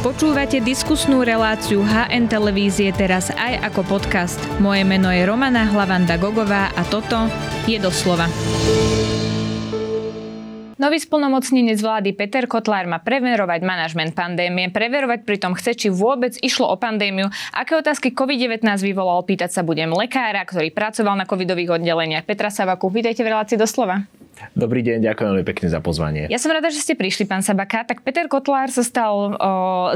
Počúvate diskusnú reláciu HN Televízie teraz aj ako podcast. Moje meno je Romana Hlavanda Gogová a toto je doslova. Nový splnomocnenec vlády Peter Kotlár má preverovať manažment pandémie, preverovať pritom chce, či vôbec išlo o pandémiu, aké otázky COVID-19 vyvolal, pýtať sa budem lekára, ktorý pracoval na covidových oddeleniach. Petra Savaku, vítajte v relácii doslova. Dobrý deň, ďakujem veľmi pekne za pozvanie. Ja som rada, že ste prišli, pán Sabaka. Tak Peter Kotlár sa stal o,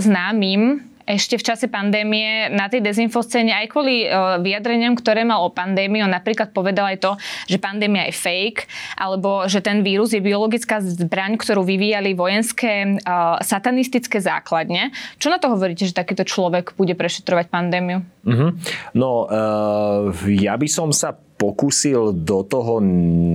známym ešte v čase pandémie na tej dezinfoscéne aj kvôli vyjadreniam, ktoré mal o pandémii. On napríklad povedal aj to, že pandémia je fake, alebo že ten vírus je biologická zbraň, ktorú vyvíjali vojenské uh, satanistické základne. Čo na to hovoríte, že takýto človek bude prešetrovať pandémiu? Uh-huh. No, uh, ja by som sa pokúsil do toho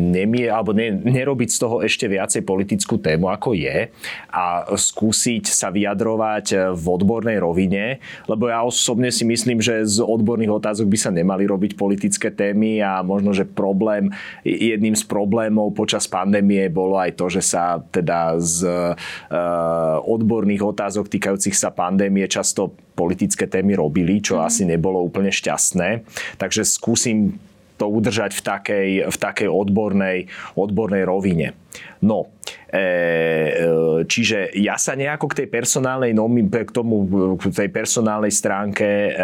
nemie, alebo ne, nerobiť z toho ešte viacej politickú tému, ako je a skúsiť sa vyjadrovať v odbornej rovine, lebo ja osobne si myslím, že z odborných otázok by sa nemali robiť politické témy a možno, že problém, jedným z problémov počas pandémie bolo aj to, že sa teda z uh, odborných otázok týkajúcich sa pandémie často politické témy robili, čo mm. asi nebolo úplne šťastné. Takže skúsim to udržať v takej, v takej odbornej, odbornej rovine. No, e, e, čiže ja sa nejako k tej personálnej k tomu, k tej personálnej stránke, e,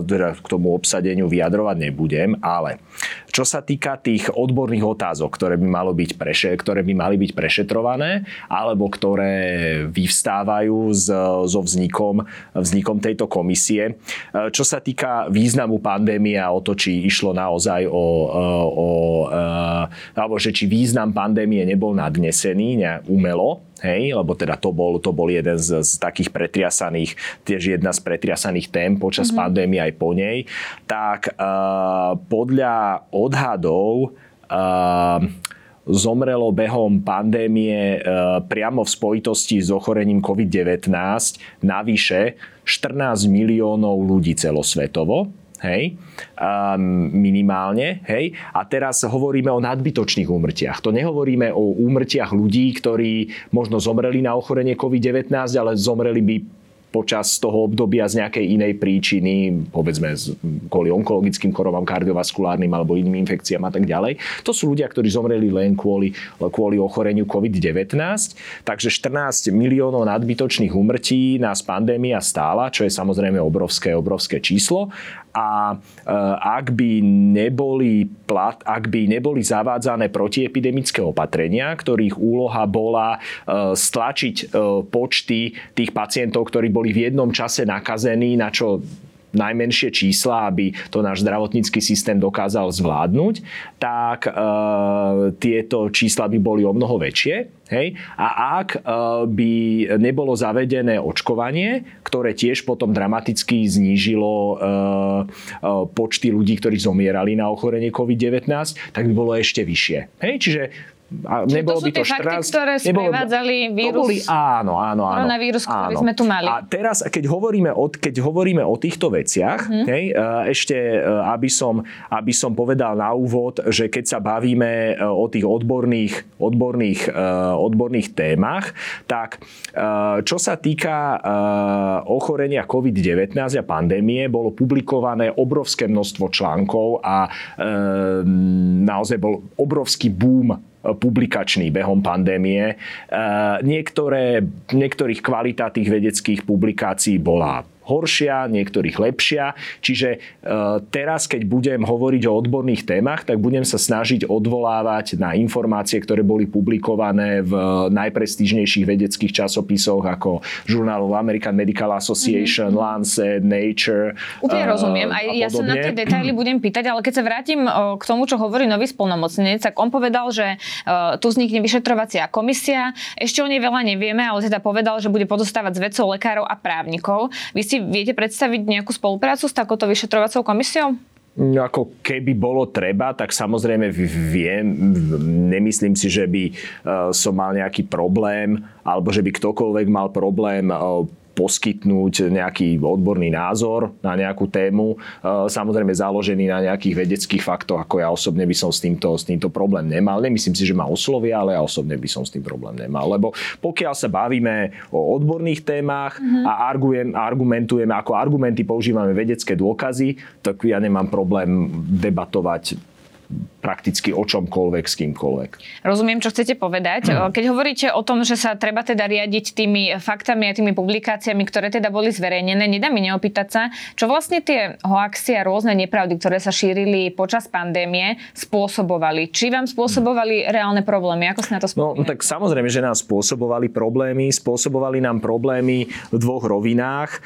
teda k tomu obsadeniu vyjadrovať nebudem, ale čo sa týka tých odborných otázok, ktoré by, malo byť preše, ktoré by mali byť prešetrované, alebo ktoré vyvstávajú z, so vznikom, vznikom tejto komisie. Čo sa týka významu pandémie a o to, či išlo naozaj o, o, o alebo že či význam pandémie nebol nadnesený ne, umelo, hej, lebo teda to bol, to bol jeden z, z takých pretriasaných, tiež jedna z pretriasaných tém počas mm-hmm. pandémie aj po nej, tak uh, podľa odhadov uh, zomrelo behom pandémie uh, priamo v spojitosti s ochorením COVID-19 navyše 14 miliónov ľudí celosvetovo hej, um, minimálne, hej. A teraz hovoríme o nadbytočných úmrtiach. To nehovoríme o úmrtiach ľudí, ktorí možno zomreli na ochorenie COVID-19, ale zomreli by počas toho obdobia z nejakej inej príčiny, povedzme kvôli onkologickým chorobám, kardiovaskulárnym alebo iným infekciám a tak ďalej. To sú ľudia, ktorí zomreli len kvôli, kvôli ochoreniu COVID-19. Takže 14 miliónov nadbytočných umrtí nás pandémia stála, čo je samozrejme obrovské, obrovské číslo a e, ak by neboli, plat, ak by neboli zavádzané protiepidemické opatrenia, ktorých úloha bola e, stlačiť e, počty tých pacientov, ktorí boli v jednom čase nakazení, na čo najmenšie čísla, aby to náš zdravotnícky systém dokázal zvládnuť, tak e, tieto čísla by boli o mnoho väčšie. Hej? A ak e, by nebolo zavedené očkovanie, ktoré tiež potom dramaticky znížilo e, e, počty ľudí, ktorí zomierali na ochorenie COVID-19, tak by bolo ešte vyššie. Hej? Čiže a Čiže nebolo to sú by to tie 14, fakty, ktoré sprevádzali vírus, to boli, áno, áno, áno, koronavírus, ktorý áno. sme tu mali. A teraz, keď hovoríme o, keď hovoríme o týchto veciach, mm-hmm. hej, e, ešte, e, aby som, aby som povedal na úvod, že keď sa bavíme e, o tých odborných, odborných, odborných témach, tak čo sa týka ochorenia COVID-19 a pandémie, bolo publikované obrovské množstvo článkov a naozaj bol obrovský boom publikačný behom pandémie. E, niektoré, niektorých kvalita tých vedeckých publikácií bola horšia, niektorých lepšia. Čiže e, teraz, keď budem hovoriť o odborných témach, tak budem sa snažiť odvolávať na informácie, ktoré boli publikované v najprestížnejších vedeckých časopisoch ako Journal of American Medical Association, mm-hmm. Lancet, Nature. Úplne uh, rozumiem. Aj ja sa na tie detaily budem pýtať, ale keď sa vrátim k tomu, čo hovorí nový spolnomocnenec, tak on povedal, že tu vznikne vyšetrovacia komisia. Ešte o nej veľa nevieme, ale teda povedal, že bude pozostávať z vedcov, lekárov a právnikov. Vy si si viete predstaviť nejakú spoluprácu s takouto vyšetrovacou komisiou? No, ako keby bolo treba, tak samozrejme viem, nemyslím si, že by e, som mal nejaký problém, alebo že by ktokoľvek mal problém e, poskytnúť nejaký odborný názor na nejakú tému, samozrejme založený na nejakých vedeckých faktoch, ako ja osobne by som s týmto, s týmto problém nemal. Nemyslím si, že ma oslovia, ale ja osobne by som s tým problém nemal. Lebo pokiaľ sa bavíme o odborných témach mm-hmm. a argumentujeme, ako argumenty používame vedecké dôkazy, tak ja nemám problém debatovať prakticky o čomkoľvek s kýmkoľvek. Rozumiem, čo chcete povedať. Hmm. Keď hovoríte o tom, že sa treba teda riadiť tými faktami a tými publikáciami, ktoré teda boli zverejnené, nedá mi neopýtať sa, čo vlastne tie hoaxy a rôzne nepravdy, ktoré sa šírili počas pandémie, spôsobovali. Či vám spôsobovali reálne problémy? Ako sa na to spomínate? No tak samozrejme, že nám spôsobovali problémy. Spôsobovali nám problémy v dvoch rovinách.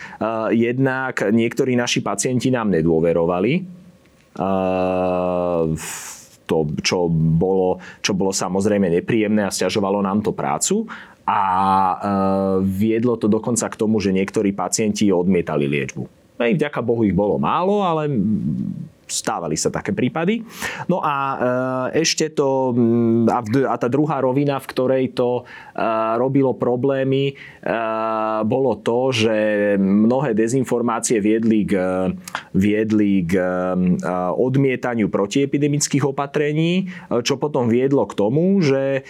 Jednak niektorí naši pacienti nám nedôverovali to, čo bolo, čo bolo samozrejme nepríjemné a stiažovalo nám to prácu. A viedlo to dokonca k tomu, že niektorí pacienti odmietali liečbu. Hej, vďaka Bohu ich bolo málo, ale stávali sa také prípady. No a e, ešte to, mm, a tá druhá rovina, v ktorej to e, robilo problémy, e, bolo to, že mnohé dezinformácie viedli k, viedli k odmietaniu protiepidemických opatrení, čo potom viedlo k tomu, že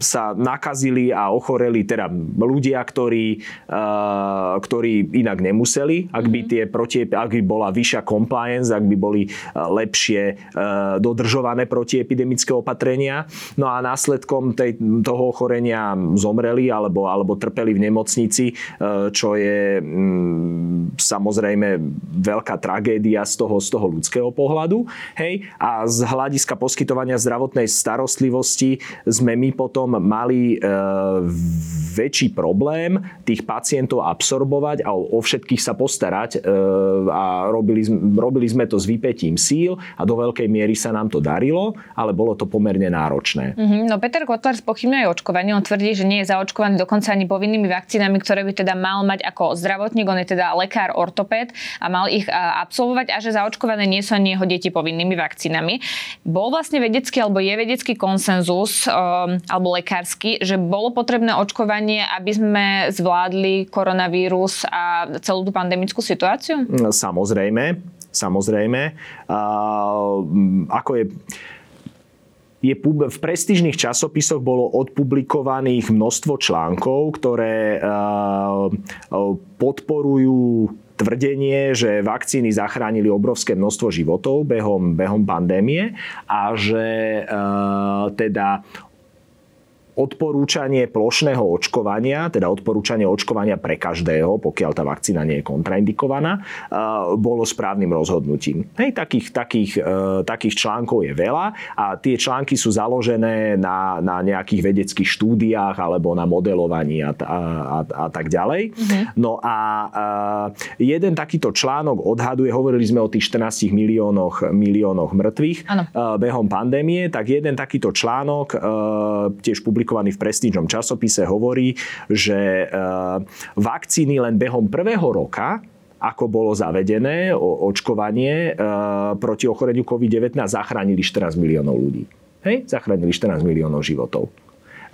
sa nakazili a ochoreli teda ľudia, ktorí, ktorí inak nemuseli, ak by, mhm. tie protie, ak by bola vyššia compliance, ak by boli lepšie dodržované protiepidemické opatrenia. No a následkom tej, toho ochorenia zomreli alebo, alebo trpeli v nemocnici, čo je mm, samozrejme veľká tragédia z toho, z toho ľudského pohľadu. Hej? A z hľadiska poskytovania zdravotnej starostlivosti sme my potom mali e, väčší problém tých pacientov absorbovať a o, všetkých sa postarať e, a robili, robili sme to s vypetím síl a do veľkej miery sa nám to darilo, ale bolo to pomerne náročné. Mm-hmm. No Peter Kotlar spochybňuje očkovanie, on tvrdí, že nie je zaočkovaný dokonca ani povinnými vakcínami, ktoré by teda mal mať ako zdravotník, on je teda lekár, ortopéd a mal ich absolvovať a že zaočkované nie sú ani jeho deti povinnými vakcínami. Bol vlastne vedecký alebo je vedecký konsenzus um, alebo lekársky, že bolo potrebné očkovanie, aby sme zvládli koronavírus a celú tú pandemickú situáciu? Samozrejme, samozrejme. Uh, ako je je, v prestížnych časopisoch bolo odpublikovaných množstvo článkov, ktoré podporujú tvrdenie, že vakcíny zachránili obrovské množstvo životov behom, behom pandémie a že e, teda odporúčanie plošného očkovania, teda odporúčanie očkovania pre každého, pokiaľ tá vakcína nie je kontraindikovaná, bolo správnym rozhodnutím. Hej, takých, takých, e, takých článkov je veľa a tie články sú založené na, na nejakých vedeckých štúdiách alebo na modelovaní a, a, a, a tak ďalej. Mm-hmm. No a, a jeden takýto článok odhaduje, hovorili sme o tých 14 miliónoch, miliónoch mŕtvych ano. behom pandémie, tak jeden takýto článok tiež publikovaný publikovaný v prestížnom časopise, hovorí, že eh, vakcíny len behom prvého roka ako bolo zavedené o očkovanie e, proti ochoreniu COVID-19, zachránili 14 miliónov ľudí. Hej? Zachránili 14 miliónov životov.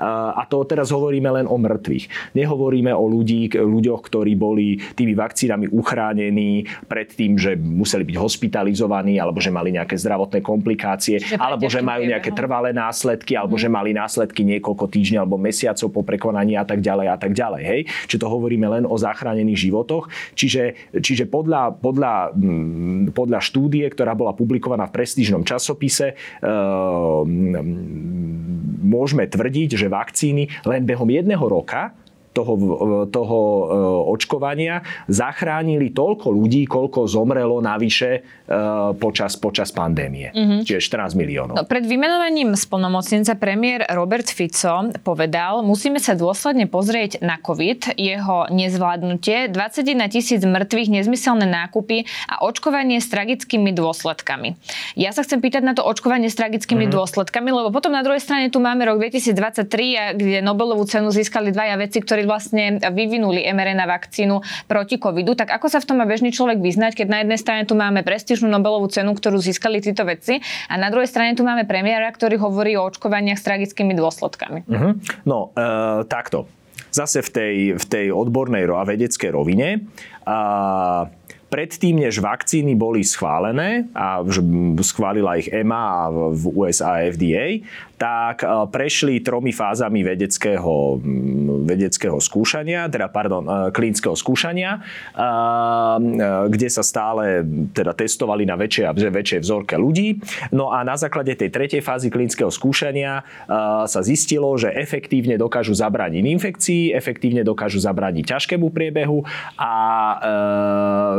A to teraz hovoríme len o mŕtvych. Nehovoríme o ľudí, ľuďoch, ktorí boli tými vakcínami uchránení pred tým, že museli byť hospitalizovaní, alebo že mali nejaké zdravotné komplikácie, Čiže alebo že majú nejaké trvalé následky, alebo mm. že mali následky niekoľko týždňov alebo mesiacov po prekonaní a tak ďalej a tak ďalej. Hej? Čiže to hovoríme len o zachránených životoch. Čiže, čiže podľa, podľa, mm, podľa štúdie, ktorá bola publikovaná v prestížnom časopise, e, môžeme tvrdiť, že vakcíny len behom jedného roka toho, toho e, očkovania zachránili toľko ľudí, koľko zomrelo navyše e, počas, počas pandémie. Mm-hmm. Čiže 14 miliónov. No, pred vymenovaním splnomocnenca premiér Robert Fico povedal, musíme sa dôsledne pozrieť na COVID, jeho nezvládnutie, 21 tisíc mŕtvych, nezmyselné nákupy a očkovanie s tragickými dôsledkami. Ja sa chcem pýtať na to očkovanie s tragickými mm-hmm. dôsledkami, lebo potom na druhej strane tu máme rok 2023, kde Nobelovú cenu získali dvaja veci, ktorí vlastne vyvinuli mRNA vakcínu proti covidu, tak ako sa v tom má bežný človek vyznať, keď na jednej strane tu máme prestížnu Nobelovú cenu, ktorú získali títo veci a na druhej strane tu máme premiéra, ktorý hovorí o očkovaniach s tragickými dôsledkami. Uh-huh. No, e, takto zase v tej, v tej odbornej a vedeckej rovine. A predtým, než vakcíny boli schválené a schválila ich EMA a v USA FDA, tak e, prešli tromi fázami vedeckého, vedeckého skúšania, teda pardon, e, klinického skúšania, e, kde sa stále teda testovali na väčšie a väčšie vzorke ľudí. No a na základe tej tretej fázy klinického skúšania sa zistilo, že efektívne dokážu zabrániť infekcii, efektívne dokážu zabrániť ťažkému priebehu a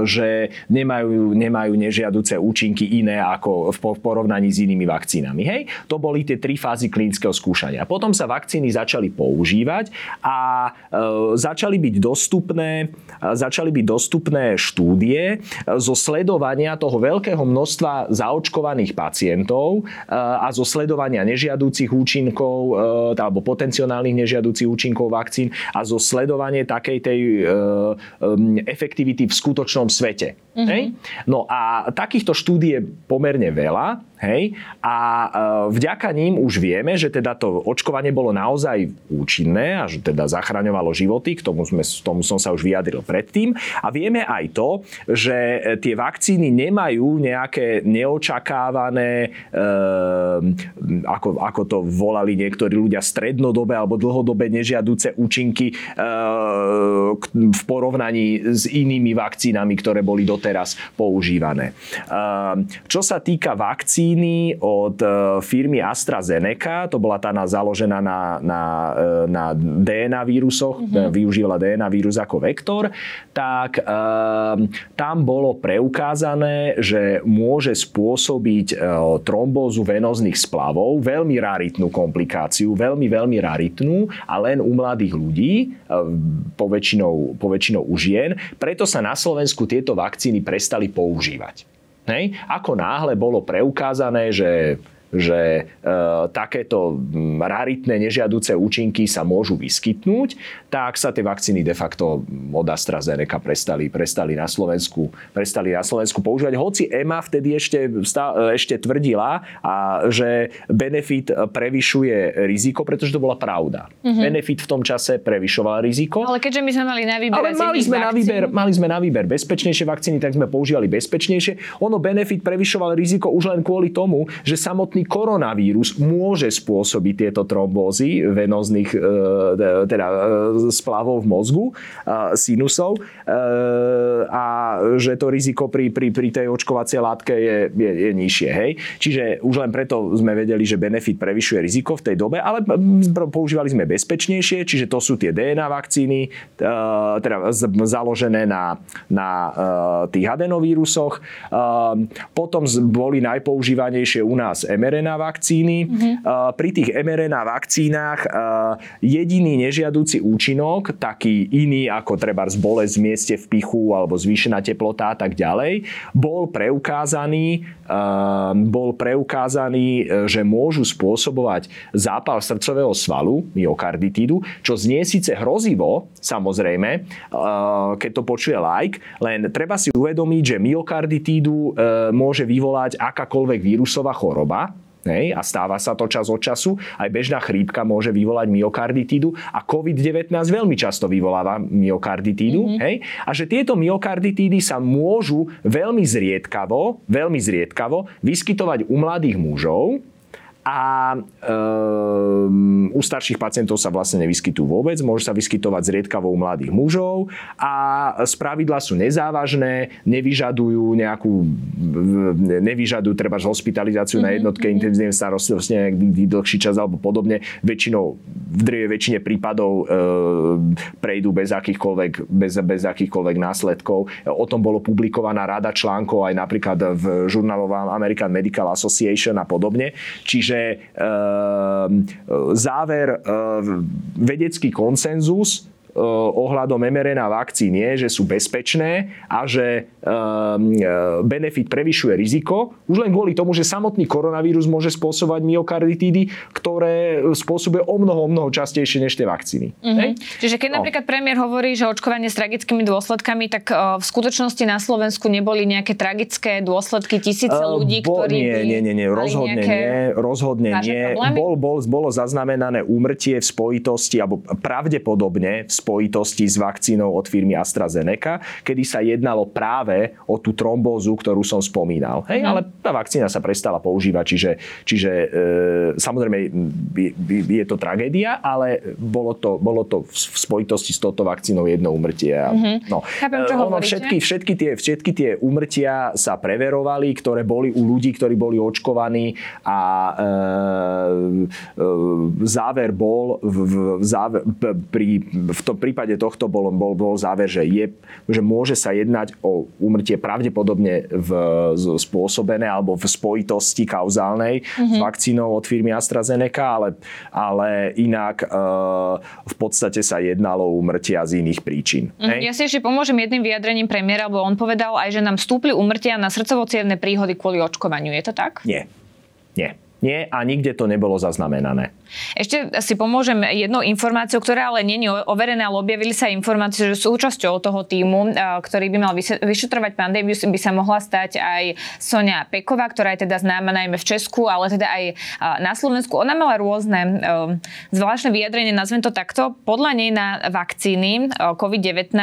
že nemajú, nemajú nežiaduce účinky iné ako v porovnaní s inými vakcínami. Hej? To boli tie tri fázy klinického skúšania. Potom sa vakcíny začali používať a e, začali byť dostupné, e, začali byť dostupné štúdie e, zo sledovania toho veľkého množstva zaočkovaných pacientov a zo sledovania nežiadúcich účinkov alebo potenciálnych nežiadúcich účinkov vakcín a zo sledovanie takej tej efektivity v skutočnom svete. Svete. Mm-hmm. Hej? No a takýchto štúdí je pomerne veľa. Hej? A e, vďaka ním už vieme, že teda to očkovanie bolo naozaj účinné a že teda zachraňovalo životy, k tomu, sme, k tomu som sa už vyjadril predtým. A vieme aj to, že tie vakcíny nemajú nejaké neočakávané, e, ako, ako to volali niektorí ľudia, strednodobé alebo dlhodobé nežiaduce účinky e, v porovnaní s inými vakcínami, ktoré boli doteraz používané. E, čo sa týka vakcín, vakcíny od e, firmy AstraZeneca, to bola tá na, založená na, na, e, na DNA vírusoch, mm-hmm. využívala DNA vírus ako vektor, tak um, tam bolo preukázané, že môže spôsobiť trombózu venozných splavov, veľmi raritnú komplikáciu, veľmi, veľmi raritnú a len u mladých ľudí, poväčšinou, poväčšinou u žien. Preto sa na Slovensku tieto vakcíny prestali používať. Hej? Ako náhle bolo preukázané, že že e, takéto raritné nežiaduce účinky sa môžu vyskytnnúť, tak sa tie vakcíny de facto od AstraZeneca prestali, prestali, na, Slovensku, prestali na Slovensku používať. Hoci EMA vtedy ešte, ešte tvrdila, a, že benefit prevyšuje riziko, pretože to bola pravda. Mm-hmm. Benefit v tom čase prevyšoval riziko. Ale keďže my sme mali na výber Ale mali sme na výber, mali sme na výber bezpečnejšie vakcíny, tak sme používali bezpečnejšie. Ono benefit prevyšoval riziko už len kvôli tomu, že samotný koronavírus môže spôsobiť tieto trombózy venozných e, teda e, splavov v mozgu, sinusov e, a že to riziko pri, pri, pri tej očkovacej látke je, je, je nižšie. Hej? Čiže už len preto sme vedeli, že benefit prevyšuje riziko v tej dobe, ale používali sme bezpečnejšie, čiže to sú tie DNA vakcíny, teda založené na, na tých adenovírusoch. Potom boli najpoužívanejšie u nás mRNA mRNA vakcíny. Mm-hmm. Pri tých mRNA vakcínach jediný nežiaduci účinok, taký iný ako treba z bolesť v mieste v pichu alebo zvýšená teplota a tak ďalej, bol preukázaný, bol preukázaný, že môžu spôsobovať zápal srdcového svalu, myokarditídu, čo znie síce hrozivo, samozrejme, keď to počuje like, len treba si uvedomiť, že myokarditídu e, môže vyvolať akákoľvek vírusová choroba, Hej, a stáva sa to čas od času. Aj bežná chrípka môže vyvolať myokarditídu a COVID-19 veľmi často vyvoláva myokarditídu. Mm-hmm. Hej, a že tieto myokarditídy sa môžu veľmi zriedkavo, veľmi zriedkavo vyskytovať u mladých mužov, a um, u starších pacientov sa vlastne nevyskytujú vôbec, môže sa vyskytovať zriedkavo u mladých mužov a spravidla sú nezávažné, nevyžadujú nejakú, nevyžadujú treba hospitalizáciu mm-hmm. na mhm, jednotke mm-hmm. intenzívnej starostlivosti nejaký dlhší čas alebo podobne. Väčšinou, v drvej väčšine prípadov e, prejdú bez akýchkoľvek, bez, bez akýchkoľvek následkov. O tom bolo publikovaná rada článkov aj napríklad v žurnálu American Medical Association a podobne. Čiže že ehm, záver, ehm, vedecký konsenzus ohľadom mRNA vakcín je, že sú bezpečné a že benefit prevyšuje riziko, už len kvôli tomu, že samotný koronavírus môže spôsobovať myokarditídy, ktoré spôsobuje o mnoho, o mnoho častejšie než tie vakcíny. Mm-hmm. Čiže keď no. napríklad premiér hovorí, že očkovanie s tragickými dôsledkami, tak v skutočnosti na Slovensku neboli nejaké tragické dôsledky tisíce ľudí, bol, ktorí nie, nie, nie, nie, rozhodne nie, rozhodne nie. Bol, bol, bolo zaznamenané úmrtie v spojitosti, alebo pravdepodobne v spojitosti s vakcínou od firmy AstraZeneca, kedy sa jednalo práve o tú trombózu, ktorú som spomínal. Hej, mm. ale tá vakcína sa prestala používať, čiže, čiže e, samozrejme je to tragédia, ale bolo to, bolo to v spojitosti s touto vakcínou jedno úmrtie. Mm-hmm. No, Chápem, čo ono, všetky, všetky, tie, všetky tie úmrtia sa preverovali, ktoré boli u ľudí, ktorí boli očkovaní a e, e, záver bol v, v, záver, pri, v tom prípade tohto bol, bol, bol záver, že, je, že môže sa jednať o úmrtie pravdepodobne v, spôsobené alebo v spojitosti kauzálnej mm-hmm. s vakcínou od firmy AstraZeneca, ale, ale inak e, v podstate sa jednalo o úmrtia z iných príčin. Mm-hmm. Ja si ešte pomôžem jedným vyjadrením premiéra, lebo on povedal aj, že nám stúpli úmrtia na srdcovo príhody kvôli očkovaniu. Je to tak? Nie. Nie. Nie a nikde to nebolo zaznamenané. Ešte si pomôžem jednou informáciou, ktorá ale nie je overená, ale objavili sa informácie, že súčasťou toho týmu, ktorý by mal vyšetrovať pandémiu, by sa mohla stať aj Sonia Peková, ktorá je teda známa najmä v Česku, ale teda aj na Slovensku. Ona mala rôzne zvláštne vyjadrenie, nazvem to takto. Podľa nej na vakcíny COVID-19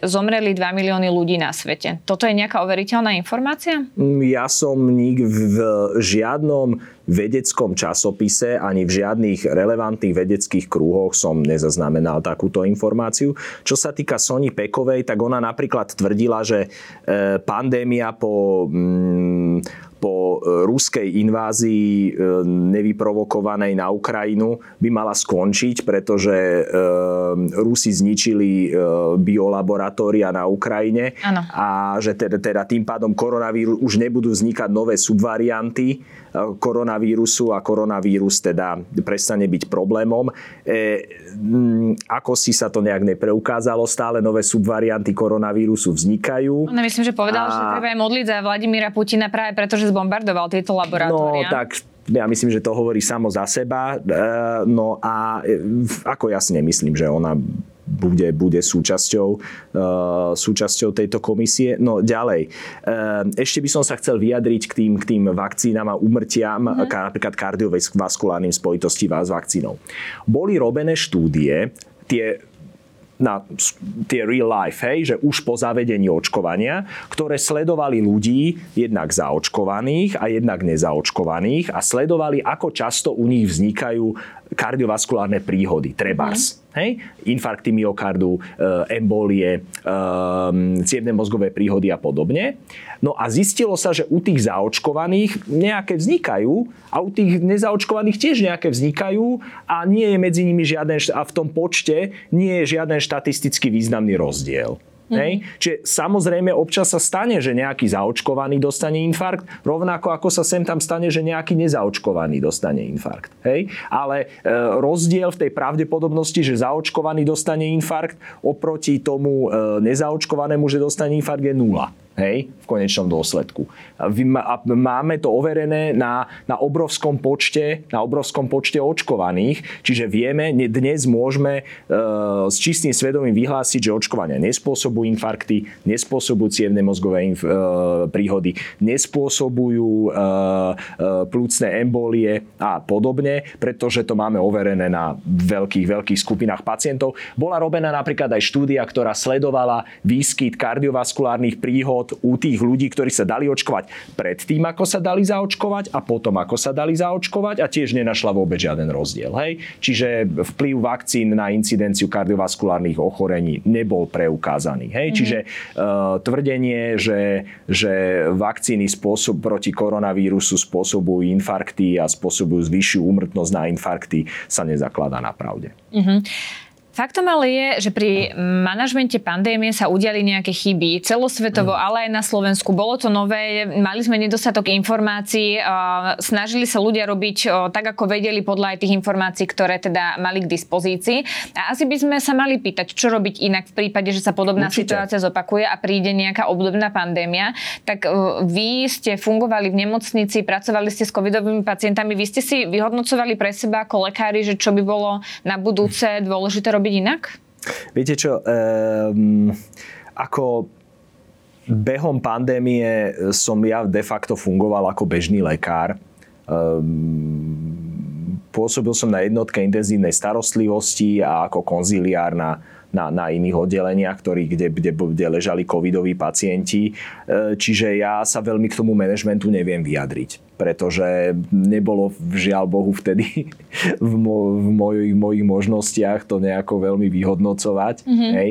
zomreli 2 milióny ľudí na svete. Toto je nejaká overiteľná informácia? Ja som nik v žiadnom vedeckom časopise ani v žiadnych relevantných vedeckých krúhoch som nezaznamenal takúto informáciu. Čo sa týka Sony Pekovej, tak ona napríklad tvrdila, že e, pandémia po mm, po ruskej invázii e, nevyprovokovanej na Ukrajinu by mala skončiť, pretože e, Rusi zničili biolaboratória na Ukrajine ano. a že teda, teda tým pádom koronavírus už nebudú vznikať nové subvarianty koronavírusu a koronavírus teda prestane byť problémom. E, ako si sa to nejak nepreukázalo, stále nové subvarianty koronavírusu vznikajú. No, myslím, že povedal, a... že treba aj modliť za Vladimíra Putina práve preto, že zbombardoval tieto laboratória. No tak ja myslím, že to hovorí samo za seba. E, no a e, ako jasne myslím, že ona bude, bude súčasťou, uh, súčasťou tejto komisie. No ďalej, uh, ešte by som sa chcel vyjadriť k tým, k tým vakcínam a umrtiam, mm. napríklad kardiovaskulárnym spojitosti s vakcínou. Boli robené štúdie, tie na tie real life, hej, že už po zavedení očkovania, ktoré sledovali ľudí jednak zaočkovaných a jednak nezaočkovaných a sledovali, ako často u nich vznikajú kardiovaskulárne príhody, trebars. Mm. Hej? Infarkty myokardu, e, embolie, e, cievne mozgové príhody a podobne. No a zistilo sa, že u tých zaočkovaných nejaké vznikajú a u tých nezaočkovaných tiež nejaké vznikajú a nie je medzi nimi žiaden, a v tom počte nie je žiaden štatisticky významný rozdiel. Mm-hmm. Hej? Čiže samozrejme občas sa stane, že nejaký zaočkovaný dostane infarkt, rovnako ako sa sem tam stane, že nejaký nezaočkovaný dostane infarkt. Hej? Ale e, rozdiel v tej pravdepodobnosti, že zaočkovaný dostane infarkt oproti tomu e, nezaočkovanému, že dostane infarkt je nula hej, v konečnom dôsledku. A máme to overené na, na, obrovskom počte, na obrovskom počte očkovaných, čiže vieme, dnes môžeme e, s čistým svedomím vyhlásiť, že očkovania nespôsobujú infarkty, nespôsobujú cievne mozgové inf, e, príhody, nespôsobujú e, e, plúcne embolie a podobne, pretože to máme overené na veľkých, veľkých skupinách pacientov. Bola robená napríklad aj štúdia, ktorá sledovala výskyt kardiovaskulárnych príhod od u tých ľudí, ktorí sa dali očkovať pred tým, ako sa dali zaočkovať a potom, ako sa dali zaočkovať a tiež nenašla vôbec žiaden rozdiel. Hej? Čiže vplyv vakcín na incidenciu kardiovaskulárnych ochorení nebol preukázaný. Hej? Mm-hmm. Čiže uh, tvrdenie, že, že vakcíny spôsob proti koronavírusu spôsobujú infarkty a spôsobujú zvyššiu úmrtnosť na infarkty sa nezakladá na pravde. Mm-hmm. Faktom ale je, že pri manažmente pandémie sa udiali nejaké chyby celosvetovo, mm. ale aj na Slovensku. Bolo to nové, mali sme nedostatok informácií, snažili sa ľudia robiť tak, ako vedeli podľa aj tých informácií, ktoré teda mali k dispozícii. A asi by sme sa mali pýtať, čo robiť inak v prípade, že sa podobná Určite. situácia zopakuje a príde nejaká obdobná pandémia. Tak vy ste fungovali v nemocnici, pracovali ste s covidovými pacientami, vy ste si vyhodnocovali pre seba ako lekári, že čo by bolo na budúce dôležité robiť inak? Viete čo, um, ako behom pandémie som ja de facto fungoval ako bežný lekár. Um, pôsobil som na jednotke intenzívnej starostlivosti a ako konziliár na na, na iných oddeleniach, ktorý, kde, kde, kde ležali covidoví pacienti. E, čiže ja sa veľmi k tomu manažmentu neviem vyjadriť, pretože nebolo žiaľ Bohu vtedy v, mo, v mojich, mojich možnostiach to nejako veľmi vyhodnocovať. Mm-hmm. Hej?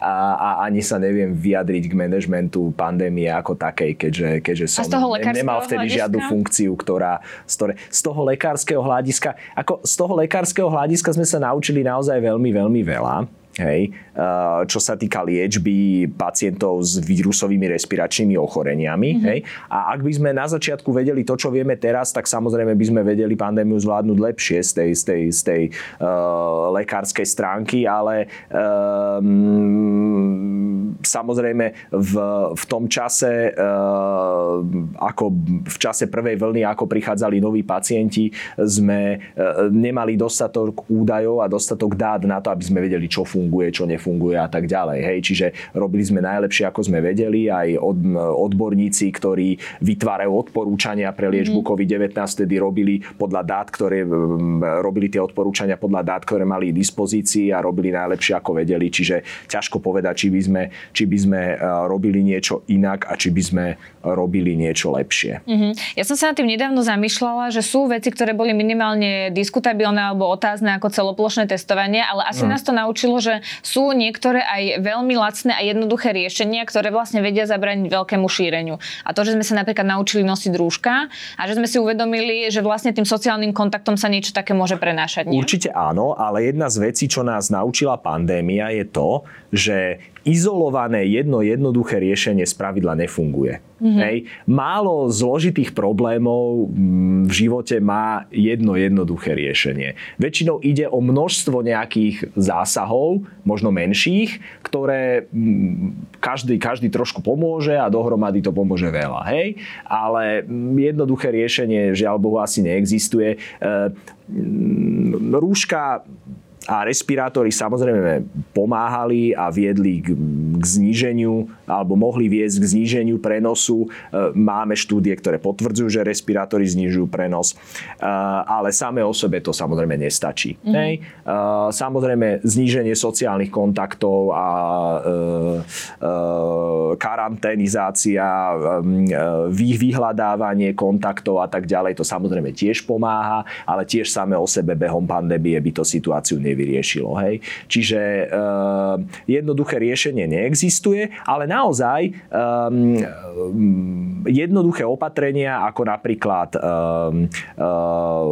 A, a ani sa neviem vyjadriť k manažmentu pandémie ako takej, keďže, keďže som ne, nemal vtedy hľadiska? žiadnu funkciu, ktorá... Z, ktoré, z toho lekárskeho hľadiska, ako z toho lekárskeho hľadiska sme sa naučili naozaj veľmi, veľmi veľa hej, čo sa týka liečby pacientov s vírusovými respiračnými ochoreniami. Mm-hmm. Hej. A ak by sme na začiatku vedeli to, čo vieme teraz, tak samozrejme by sme vedeli pandémiu zvládnuť lepšie z tej, z tej, z tej uh, lekárskej stránky, ale um, samozrejme v, v tom čase, uh, ako v čase prvej vlny, ako prichádzali noví pacienti, sme uh, nemali dostatok údajov a dostatok dát na to, aby sme vedeli, čo funguje funguje, čo nefunguje a tak ďalej. Hej, čiže robili sme najlepšie, ako sme vedeli, aj od, odborníci, ktorí vytvárajú odporúčania pre liečbu mm. COVID-19, tedy robili podľa dát, ktoré robili tie odporúčania podľa dát, ktoré mali v dispozícii a robili najlepšie, ako vedeli. Čiže ťažko povedať, či by sme, či by sme e, robili niečo inak a či by sme robili niečo lepšie. Mm-hmm. Ja som sa nad tým nedávno zamýšľala, že sú veci, ktoré boli minimálne diskutabilné alebo otázne ako celoplošné testovanie, ale asi mm. nás to naučilo, že sú niektoré aj veľmi lacné a jednoduché riešenia, ktoré vlastne vedia zabrániť veľkému šíreniu. A to, že sme sa napríklad naučili nosiť rúška a že sme si uvedomili, že vlastne tým sociálnym kontaktom sa niečo také môže prenášať. Nie? Určite áno, ale jedna z vecí, čo nás naučila pandémia, je to, že izolované jedno jednoduché riešenie z pravidla nefunguje. Mm-hmm. Hej. Málo zložitých problémov mm, v živote má jedno jednoduché riešenie. Väčšinou ide o množstvo nejakých zásahov, možno menších, ktoré mm, každý, každý trošku pomôže a dohromady to pomôže veľa. Hej? Ale mm, jednoduché riešenie žiaľ Bohu asi neexistuje. E, rúška a respirátory samozrejme pomáhali a viedli k, k zníženiu alebo mohli viesť k zníženiu prenosu. E, máme štúdie, ktoré potvrdzujú, že respirátory znižujú prenos, e, ale samé o sebe to samozrejme nestačí. Mm-hmm. Hej? Samozrejme zníženie sociálnych kontaktov a karanténizácia, vyhľadávanie kontaktov a tak ďalej, to samozrejme tiež pomáha, ale tiež samé o sebe behom pandémie by to situáciu nevyriešilo. Hej? Čiže uh, jednoduché riešenie neexistuje, ale naozaj um, jednoduché opatrenia, ako napríklad um, uh,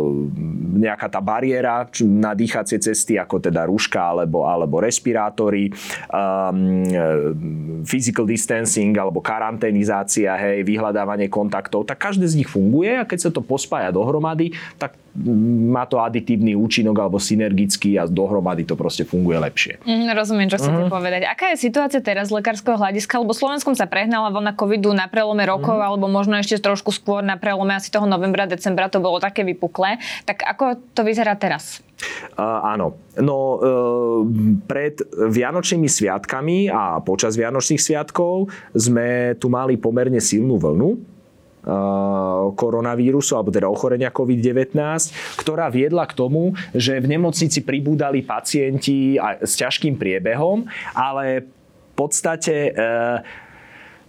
nejaká tá bariéra na dýchacie cesty, ako teda rúška alebo, alebo respirátory, um, physical distancing alebo karanténizácia, hej, vyhľadávanie kontaktov, tak každé z nich funguje a keď sa to pospája dohromady, tak má to aditívny účinok alebo synergický a dohromady to proste funguje lepšie. Mm, rozumiem, čo chcete mm. povedať. Aká je situácia teraz z lekárskeho hľadiska? Lebo Slovenskom sa prehnala vlna covidu na prelome rokov, mm. alebo možno ešte trošku skôr na prelome asi toho novembra, decembra to bolo také vypuklé. Tak ako to vyzerá teraz? Uh, áno. No uh, pred Vianočnými sviatkami a počas Vianočných sviatkov sme tu mali pomerne silnú vlnu koronavírusu, alebo teda ochorenia COVID-19, ktorá viedla k tomu, že v nemocnici pribúdali pacienti s ťažkým priebehom, ale v podstate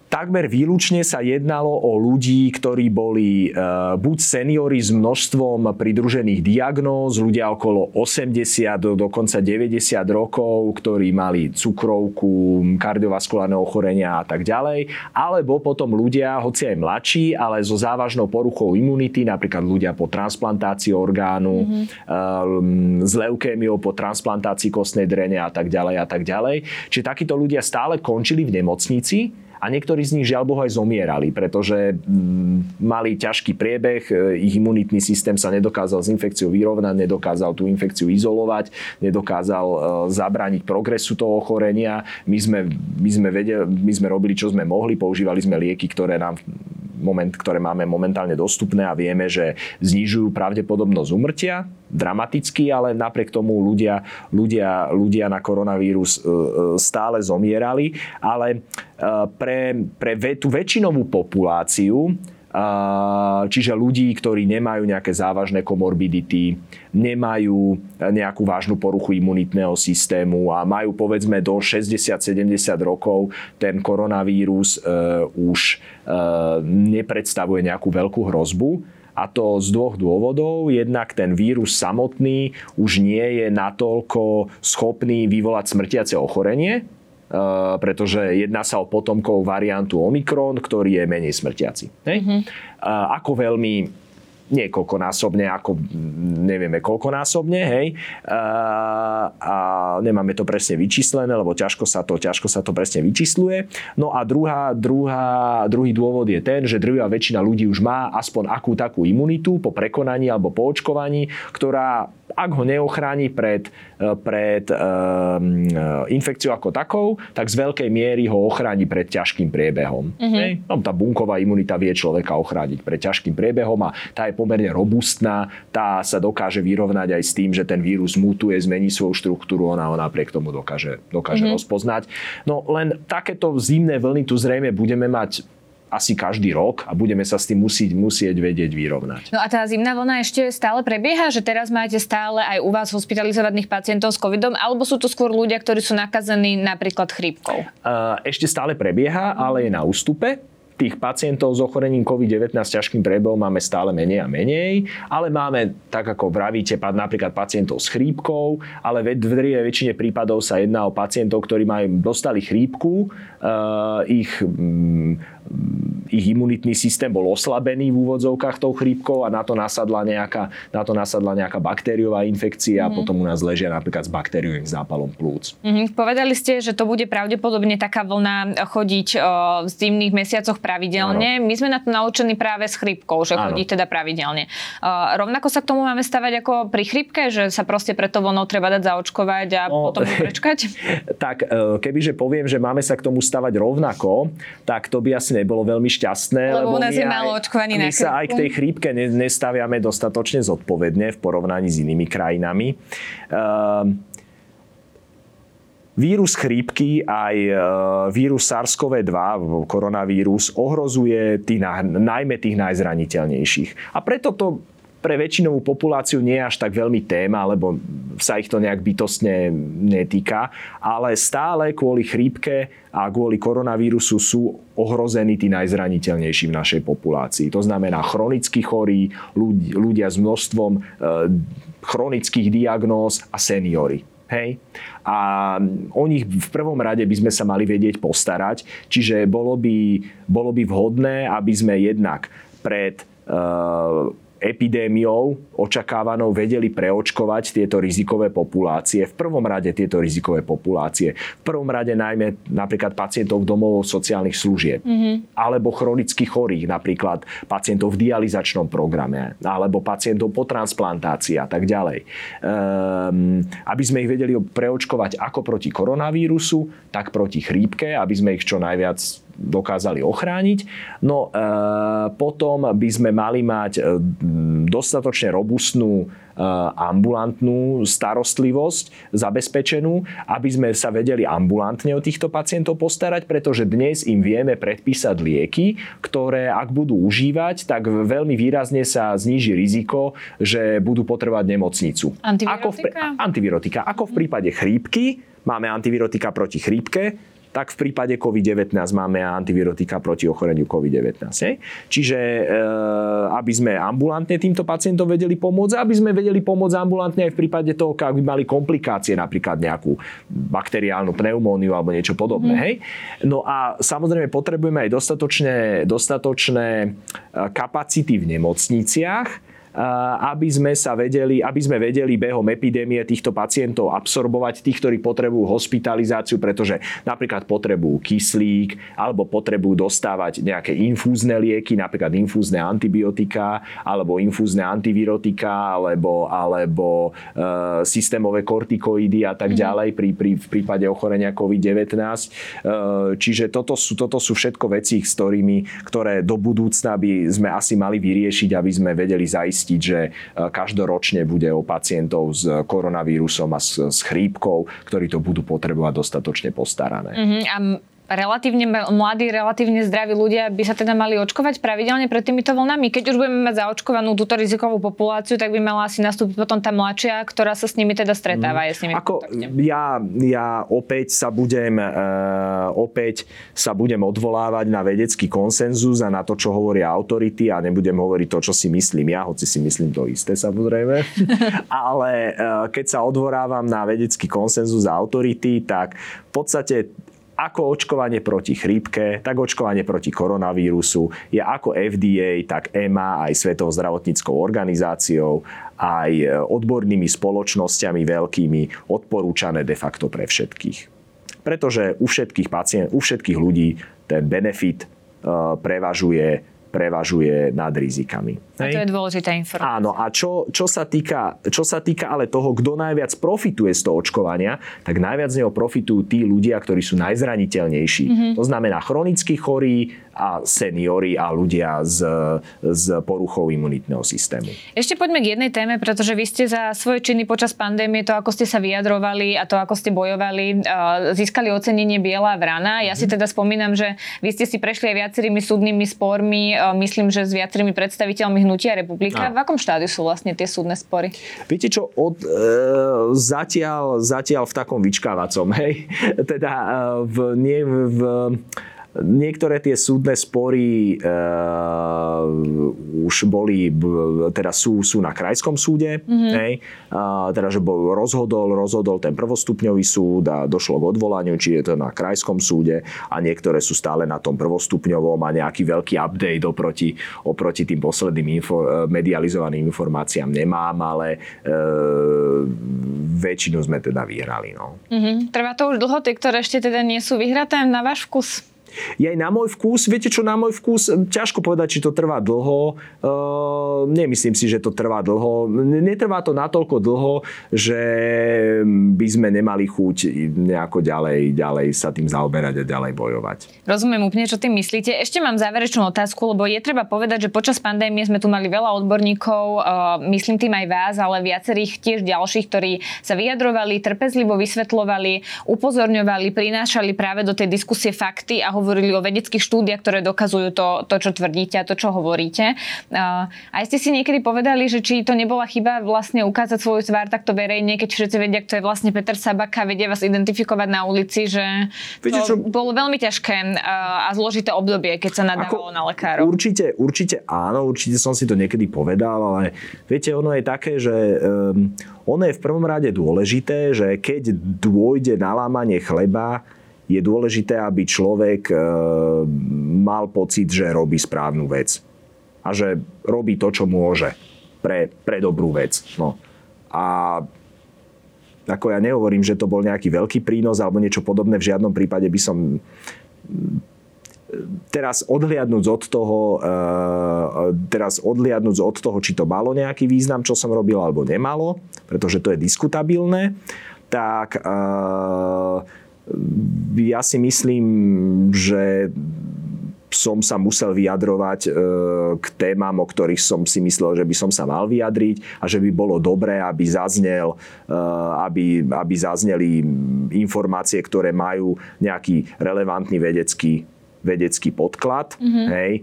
takmer výlučne sa jednalo o ľudí, ktorí boli uh, buď seniory s množstvom pridružených diagnóz, ľudia okolo 80 do dokonca 90 rokov, ktorí mali cukrovku, kardiovaskulárne ochorenia a tak ďalej, alebo potom ľudia, hoci aj mladší, ale so závažnou poruchou imunity, napríklad ľudia po transplantácii orgánu, mm-hmm. uh, s leukémiou po transplantácii kostnej drene a tak ďalej a tak ďalej. Čiže takíto ľudia stále končili v nemocnici, a niektorí z nich žiaľ Bohu aj zomierali, pretože mm, mali ťažký priebeh, e, ich imunitný systém sa nedokázal s infekciou vyrovnať, nedokázal tú infekciu izolovať, nedokázal e, zabrániť progresu toho ochorenia. My sme, my sme, vedeli, my sme robili, čo sme mohli, používali sme lieky, ktoré nám moment, ktoré máme momentálne dostupné a vieme, že znižujú pravdepodobnosť umrtia dramaticky, ale napriek tomu ľudia, ľudia, ľudia na koronavírus e, stále zomierali. Ale pre, pre tú väčšinovú populáciu, čiže ľudí, ktorí nemajú nejaké závažné komorbidity, nemajú nejakú vážnu poruchu imunitného systému a majú povedzme do 60-70 rokov ten koronavírus e, už e, nepredstavuje nejakú veľkú hrozbu. A to z dvoch dôvodov. Jednak ten vírus samotný už nie je natoľko schopný vyvolať smrtiace ochorenie, Eh, pretože jedná sa o potomkov variantu Omikron, ktorý je menej smrtiaci. Hej? Mm-hmm. Ako veľmi niekoľkonásobne, ako nevieme koľkonásobne, hej. A, a nemáme to presne vyčíslené, lebo ťažko sa to, ťažko sa to presne vyčísluje. No a druhá, druhá, druhý dôvod je ten, že druhá väčšina ľudí už má aspoň akú takú imunitu po prekonaní alebo po očkovaní, ktorá ak ho neochráni pred, pred um, infekciou ako takou, tak z veľkej miery ho ochráni pred ťažkým priebehom. Mm-hmm. No, tá bunková imunita vie človeka ochrániť pred ťažkým priebehom a tá je pomerne robustná, tá sa dokáže vyrovnať aj s tým, že ten vírus mutuje, zmení svoju štruktúru, ona ho napriek tomu dokáže, dokáže mm-hmm. rozpoznať. No len takéto zimné vlny tu zrejme budeme mať asi každý rok a budeme sa s tým musieť, musieť vedieť vyrovnať. No a tá zimná vlna ešte stále prebieha, že teraz máte stále aj u vás hospitalizovaných pacientov s covidom, alebo sú to skôr ľudia, ktorí sú nakazení napríklad chrípkou? Ešte stále prebieha, ale je na ústupe tých pacientov s ochorením COVID-19 s ťažkým prebehom máme stále menej a menej, ale máme, tak ako vravíte, napríklad pacientov s chrípkou, ale v drvivej väčšine prípadov sa jedná o pacientov, ktorí majú, dostali chrípku, uh, ich um, ich imunitný systém bol oslabený v úvodzovkách tou chrípkou a na to nasadla nejaká, na to nasadla nejaká baktériová infekcia mm-hmm. a mhm. potom u nás ležia napríklad s bakteriovým zápalom plúc. Mm-hmm. Povedali ste, že to bude pravdepodobne taká vlna chodiť o, v zimných mesiacoch pravidelne. Ano. My sme na to naučení práve s chrípkou, že ano. chodí teda pravidelne. O, rovnako sa k tomu máme stavať ako pri chrípke, že sa proste preto vlnou treba dať zaočkovať a no, potom prečkať? tak e, kebyže poviem, že máme sa k tomu stavať rovnako, tak to by asi nebolo veľmi šťastné. Lebo, lebo u nás je málo očkovaní My sa aj k tej chrípke nestaviame dostatočne zodpovedne v porovnaní s inými krajinami. Uh, Vírus chrípky aj e, vírus SARS-CoV-2, koronavírus, ohrozuje tých, najmä tých najzraniteľnejších. A preto to pre väčšinovú populáciu nie je až tak veľmi téma, lebo sa ich to nejak bytostne netýka, ale stále kvôli chrípke a kvôli koronavírusu sú ohrození tí najzraniteľnejší v našej populácii. To znamená chronicky chorí, ľudia s množstvom e, chronických diagnóz a seniory. Hej? A o nich v prvom rade by sme sa mali vedieť postarať, čiže bolo by, bolo by vhodné, aby sme jednak pred uh, epidémiou očakávanou vedeli preočkovať tieto rizikové populácie. V prvom rade tieto rizikové populácie. V prvom rade najmä napríklad pacientov domov sociálnych služieb. Mm-hmm. Alebo chronicky chorých, napríklad pacientov v dializačnom programe. Alebo pacientov po transplantácii a tak ďalej. Ehm, aby sme ich vedeli preočkovať ako proti koronavírusu, tak proti chrípke, aby sme ich čo najviac dokázali ochrániť. No e, potom by sme mali mať e, dostatočne robustnú e, ambulantnú starostlivosť zabezpečenú, aby sme sa vedeli ambulantne o týchto pacientov postarať, pretože dnes im vieme predpísať lieky, ktoré ak budú užívať, tak veľmi výrazne sa zníži riziko, že budú potrebovať nemocnicu. Antivirotika? Ako v, antivirotika. Ako v prípade chrípky, máme antivirotika proti chrípke, tak v prípade COVID-19 máme antivirotika proti ochoreniu COVID-19. Hej? Čiže e, aby sme ambulantne týmto pacientom vedeli pomôcť, aby sme vedeli pomôcť ambulantne aj v prípade toho, ak by mali komplikácie, napríklad nejakú bakteriálnu pneumóniu alebo niečo podobné. Mm. Hej? No a samozrejme potrebujeme aj dostatočné, dostatočné e, kapacity v nemocniciach, aby sme sa vedeli, aby sme vedeli behom epidémie týchto pacientov absorbovať, tých, ktorí potrebujú hospitalizáciu, pretože napríklad potrebujú kyslík alebo potrebujú dostávať nejaké infúzne lieky, napríklad infúzne antibiotika alebo infúzne antivirotika alebo, alebo e, systémové kortikoidy a tak mhm. ďalej pri, pri, v prípade ochorenia COVID-19. E, čiže toto sú, toto sú všetko veci, s ktorými, ktoré do budúcna by sme asi mali vyriešiť, aby sme vedeli zaistiť zaistiť, že e, každoročne bude o pacientov s koronavírusom a s, s chrípkou, ktorí to budú potrebovať dostatočne postarané. A relatívne mladí, relatívne zdraví ľudia by sa teda mali očkovať pravidelne pred týmito vlnami. Keď už budeme mať zaočkovanú túto rizikovú populáciu, tak by mala asi nastúpiť potom tá mladšia, ktorá sa s nimi teda stretáva. Mm. Je s nimi Ako ja, ja opäť sa budem uh, opäť sa budem odvolávať na vedecký konsenzus a na to, čo hovoria autority a nebudem hovoriť to, čo si myslím ja, hoci si myslím to isté samozrejme. Ale uh, keď sa odvorávam na vedecký konsenzus a autority, tak v podstate ako očkovanie proti chrípke, tak očkovanie proti koronavírusu je ako FDA, tak EMA, aj Svetovou zdravotníckou organizáciou, aj odbornými spoločnosťami veľkými odporúčané de facto pre všetkých. Pretože u všetkých pacient, u všetkých ľudí ten benefit uh, prevažuje prevažuje nad rizikami. A to je dôležitá informácia. Áno, a čo, čo, sa týka, čo sa týka ale toho, kto najviac profituje z toho očkovania, tak najviac z neho profitujú tí ľudia, ktorí sú najzraniteľnejší. Mm-hmm. To znamená chronicky chorí, a seniory a ľudia s, s poruchou imunitného systému. Ešte poďme k jednej téme, pretože vy ste za svoje činy počas pandémie, to ako ste sa vyjadrovali a to ako ste bojovali, získali ocenenie Biela vrana. Ja si mhm. teda spomínam, že vy ste si prešli aj viacerými súdnymi spormi, myslím, že s viacerými predstaviteľmi Hnutia republika. A. V akom štádiu sú vlastne tie súdne spory? Viete čo, od, e, zatiaľ, zatiaľ v takom vyčkávacom, hej? Teda e, v, nie v Niektoré tie súdne spory uh, už boli, teda sú, sú na krajskom súde, mm-hmm. hej, uh, teda že bol, rozhodol, rozhodol ten prvostupňový súd a došlo k odvolaniu, či je to na krajskom súde a niektoré sú stále na tom prvostupňovom a nejaký veľký update oproti, oproti tým posledným info, e, medializovaným informáciám nemám, ale uh, väčšinu sme teda vyhrali. No. Mm-hmm. Trvá to už dlho, tie, ktoré ešte teda nie sú vyhraté na váš vkus? Je aj na môj vkus, viete čo, na môj vkus, ťažko povedať, či to trvá dlho. Uh, nemyslím si, že to trvá dlho. Netrvá to natoľko dlho, že by sme nemali chuť nejako ďalej, ďalej sa tým zaoberať a ďalej bojovať. Rozumiem úplne, čo tým myslíte. Ešte mám záverečnú otázku, lebo je treba povedať, že počas pandémie sme tu mali veľa odborníkov, uh, myslím tým aj vás, ale viacerých tiež ďalších, ktorí sa vyjadrovali, trpezlivo vysvetľovali, upozorňovali, prinášali práve do tej diskusie fakty a hovorili o vedeckých štúdiách, ktoré dokazujú to, to čo tvrdíte a to, čo hovoríte. A ste si niekedy povedali, že či to nebola chyba vlastne ukázať svoju tvár takto verejne, keď všetci vedia, kto je vlastne Peter Sabaka, vedia vás identifikovať na ulici, že Viete, to čo? bolo veľmi ťažké a zložité obdobie, keď sa nadávalo Ako, na lekárov. Určite, určite áno, určite som si to niekedy povedal, ale viete, ono je také, že um, ono je v prvom rade dôležité, že keď dôjde na lámanie chleba, je dôležité, aby človek e, mal pocit, že robí správnu vec. A že robí to, čo môže pre, pre dobrú vec. No. A ako ja nehovorím, že to bol nejaký veľký prínos alebo niečo podobné, v žiadnom prípade by som teraz odhliadnúť od toho, e, teraz odhliadnúť od toho, či to malo nejaký význam, čo som robil, alebo nemalo, pretože to je diskutabilné, tak e, ja si myslím, že som sa musel vyjadrovať e, k témam, o ktorých som si myslel, že by som sa mal vyjadriť a že by bolo dobré, aby zaznel, e, aby, aby zazneli informácie, ktoré majú nejaký relevantný vedecký, vedecký podklad. Mm-hmm. Hej.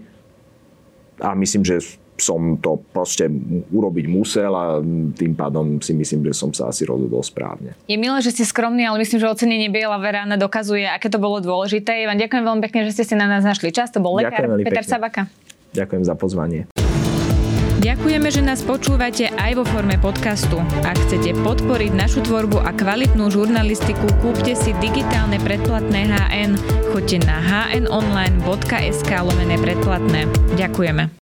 A myslím, že som to proste urobiť musel a tým pádom si myslím, že som sa asi rozhodol správne. Je milé, že ste skromní, ale myslím, že ocenenie Biela Verána dokazuje, aké to bolo dôležité. Ja vám ďakujem veľmi pekne, že ste si na nás našli čas. To bol lekár Peter pekne. Sabaka. Ďakujem za pozvanie. Ďakujeme, že nás počúvate aj vo forme podcastu. Ak chcete podporiť našu tvorbu a kvalitnú žurnalistiku, kúpte si digitálne predplatné HN. Choďte na hnonline.sk lomené predplatné. Ďakujeme.